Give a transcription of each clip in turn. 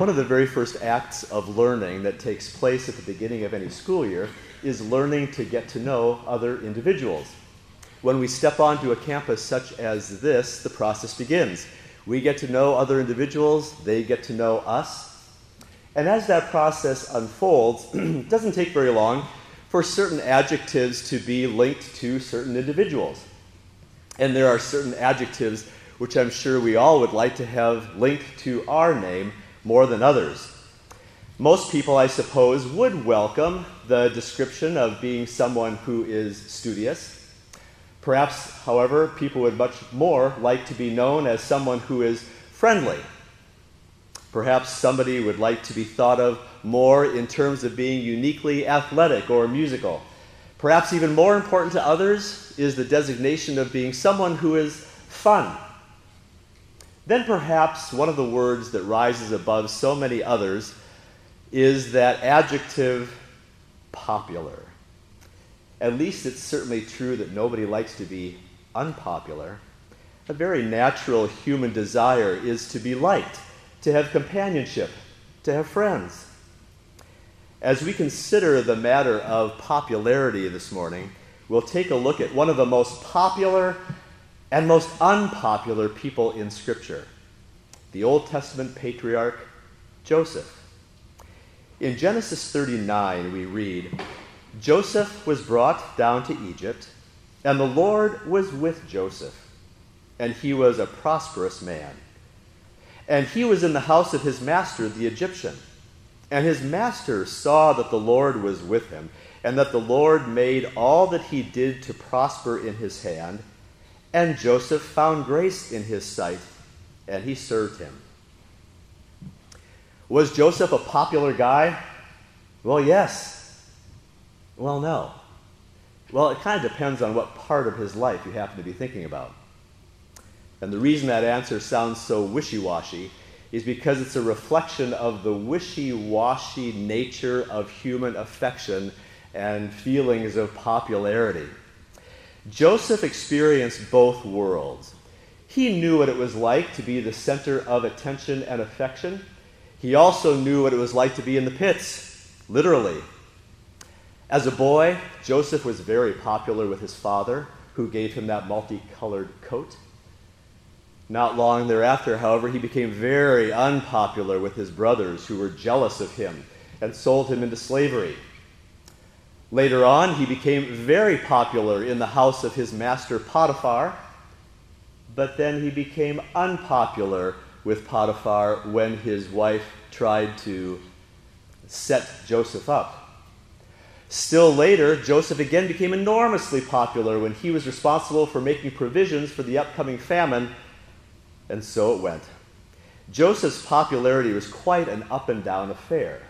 One of the very first acts of learning that takes place at the beginning of any school year is learning to get to know other individuals. When we step onto a campus such as this, the process begins. We get to know other individuals, they get to know us. And as that process unfolds, it doesn't take very long for certain adjectives to be linked to certain individuals. And there are certain adjectives which I'm sure we all would like to have linked to our name more than others. Most people, I suppose, would welcome the description of being someone who is studious. Perhaps, however, people would much more like to be known as someone who is friendly. Perhaps somebody would like to be thought of more in terms of being uniquely athletic or musical. Perhaps even more important to others is the designation of being someone who is fun then perhaps one of the words that rises above so many others is that adjective popular. At least it's certainly true that nobody likes to be unpopular. A very natural human desire is to be liked, to have companionship, to have friends. As we consider the matter of popularity this morning, we'll take a look at one of the most popular and most unpopular people in Scripture the Old Testament patriarch Joseph. In Genesis 39, we read Joseph was brought down to Egypt, and the Lord was with Joseph, and he was a prosperous man. And he was in the house of his master, the Egyptian. And his master saw that the Lord was with him, and that the Lord made all that he did to prosper in his hand. And Joseph found grace in his sight, and he served him. Was Joseph a popular guy? Well, yes. Well, no. Well, it kind of depends on what part of his life you happen to be thinking about. And the reason that answer sounds so wishy washy is because it's a reflection of the wishy washy nature of human affection and feelings of popularity. Joseph experienced both worlds. He knew what it was like to be the center of attention and affection. He also knew what it was like to be in the pits, literally. As a boy, Joseph was very popular with his father, who gave him that multicolored coat. Not long thereafter, however, he became very unpopular with his brothers, who were jealous of him and sold him into slavery. Later on, he became very popular in the house of his master Potiphar, but then he became unpopular with Potiphar when his wife tried to set Joseph up. Still later, Joseph again became enormously popular when he was responsible for making provisions for the upcoming famine, and so it went. Joseph's popularity was quite an up and down affair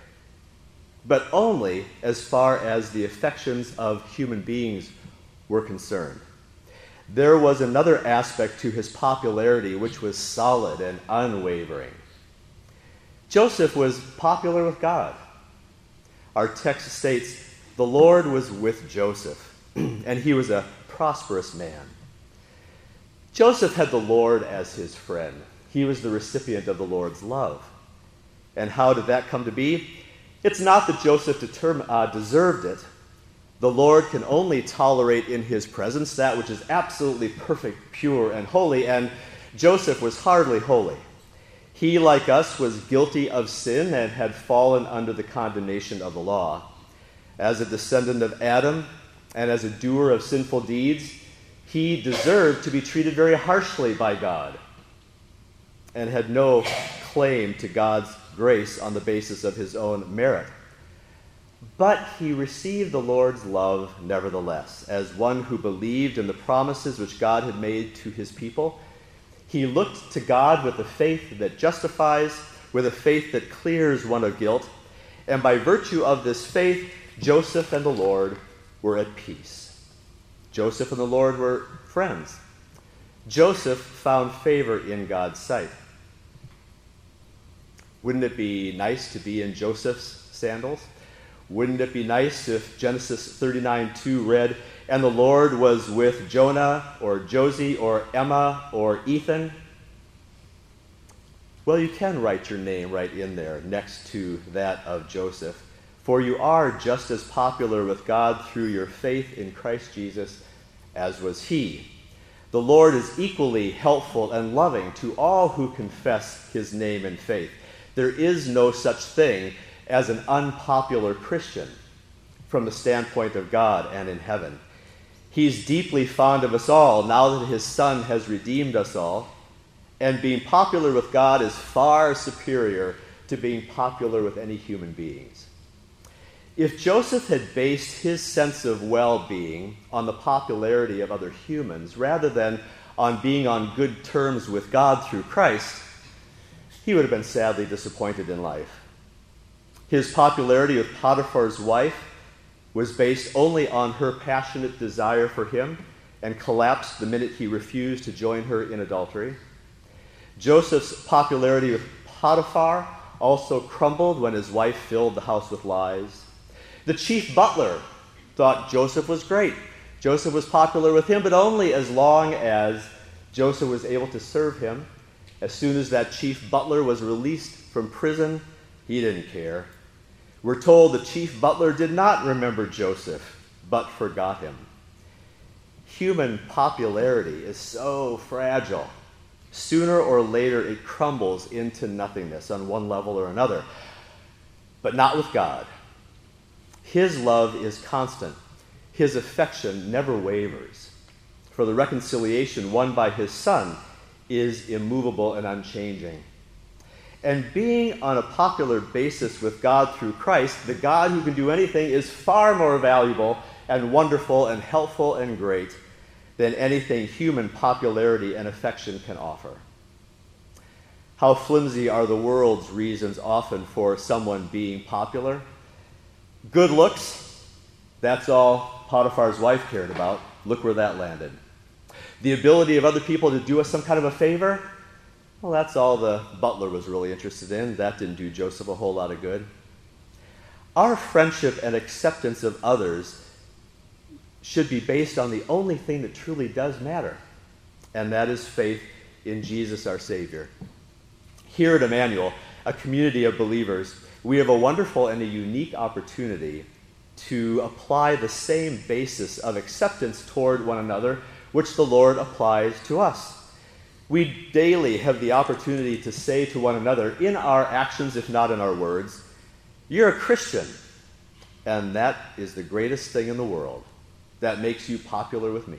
but only as far as the affections of human beings were concerned. There was another aspect to his popularity which was solid and unwavering. Joseph was popular with God. Our text states, The Lord was with Joseph, and he was a prosperous man. Joseph had the Lord as his friend. He was the recipient of the Lord's love. And how did that come to be? It's not that Joseph determ- uh, deserved it. The Lord can only tolerate in his presence that which is absolutely perfect, pure, and holy, and Joseph was hardly holy. He, like us, was guilty of sin and had fallen under the condemnation of the law. As a descendant of Adam and as a doer of sinful deeds, he deserved to be treated very harshly by God and had no claim to God's grace on the basis of his own merit. But he received the Lord's love nevertheless, as one who believed in the promises which God had made to his people. He looked to God with a faith that justifies, with a faith that clears one of guilt. And by virtue of this faith, Joseph and the Lord were at peace. Joseph and the Lord were friends. Joseph found favor in God's sight. Wouldn't it be nice to be in Joseph's sandals? Wouldn't it be nice if Genesis 39 2 read, And the Lord was with Jonah, or Josie, or Emma, or Ethan? Well, you can write your name right in there next to that of Joseph, for you are just as popular with God through your faith in Christ Jesus as was he. The Lord is equally helpful and loving to all who confess his name in faith. There is no such thing as an unpopular Christian from the standpoint of God and in heaven. He's deeply fond of us all now that his Son has redeemed us all. And being popular with God is far superior to being popular with any human beings. If Joseph had based his sense of well being on the popularity of other humans rather than on being on good terms with God through Christ, he would have been sadly disappointed in life. His popularity with Potiphar's wife was based only on her passionate desire for him and collapsed the minute he refused to join her in adultery. Joseph's popularity with Potiphar also crumbled when his wife filled the house with lies. The chief butler thought Joseph was great. Joseph was popular with him, but only as long as Joseph was able to serve him. As soon as that chief butler was released from prison, he didn't care. We're told the chief butler did not remember Joseph, but forgot him. Human popularity is so fragile. Sooner or later, it crumbles into nothingness on one level or another. But not with God. His love is constant, His affection never wavers. For the reconciliation won by His Son is immovable and unchanging. And being on a popular basis with God through Christ, the God who can do anything, is far more valuable and wonderful and helpful and great than anything human popularity and affection can offer. How flimsy are the world's reasons often for someone being popular? Good looks, that's all Potiphar's wife cared about. Look where that landed. The ability of other people to do us some kind of a favor, well, that's all the butler was really interested in. That didn't do Joseph a whole lot of good. Our friendship and acceptance of others should be based on the only thing that truly does matter, and that is faith in Jesus our Savior. Here at Emmanuel, a community of believers, we have a wonderful and a unique opportunity to apply the same basis of acceptance toward one another which the Lord applies to us. We daily have the opportunity to say to one another, in our actions, if not in our words, You're a Christian. And that is the greatest thing in the world. That makes you popular with me.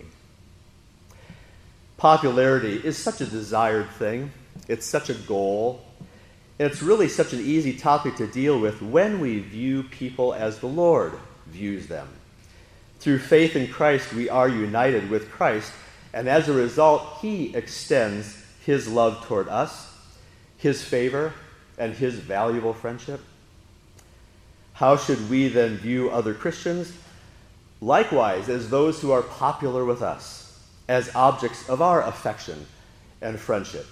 Popularity is such a desired thing, it's such a goal, and it's really such an easy topic to deal with when we view people as the Lord views them. Through faith in Christ, we are united with Christ and as a result, he extends his love toward us, his favor, and his valuable friendship. How should we then view other Christians? Likewise, as those who are popular with us, as objects of our affection and friendship.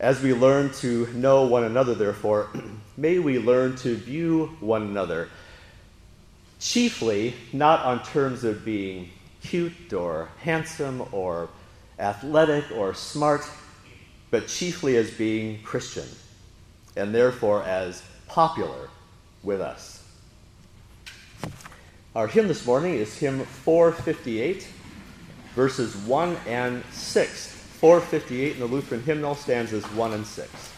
As we learn to know one another, therefore, may we learn to view one another chiefly not on terms of being cute or handsome or athletic or smart, but chiefly as being Christian, and therefore as popular with us. Our hymn this morning is hymn 458, verses 1 and 6. 458 in the Lutheran hymnal stanzas 1 and 6.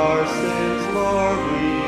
our sins, Lord, we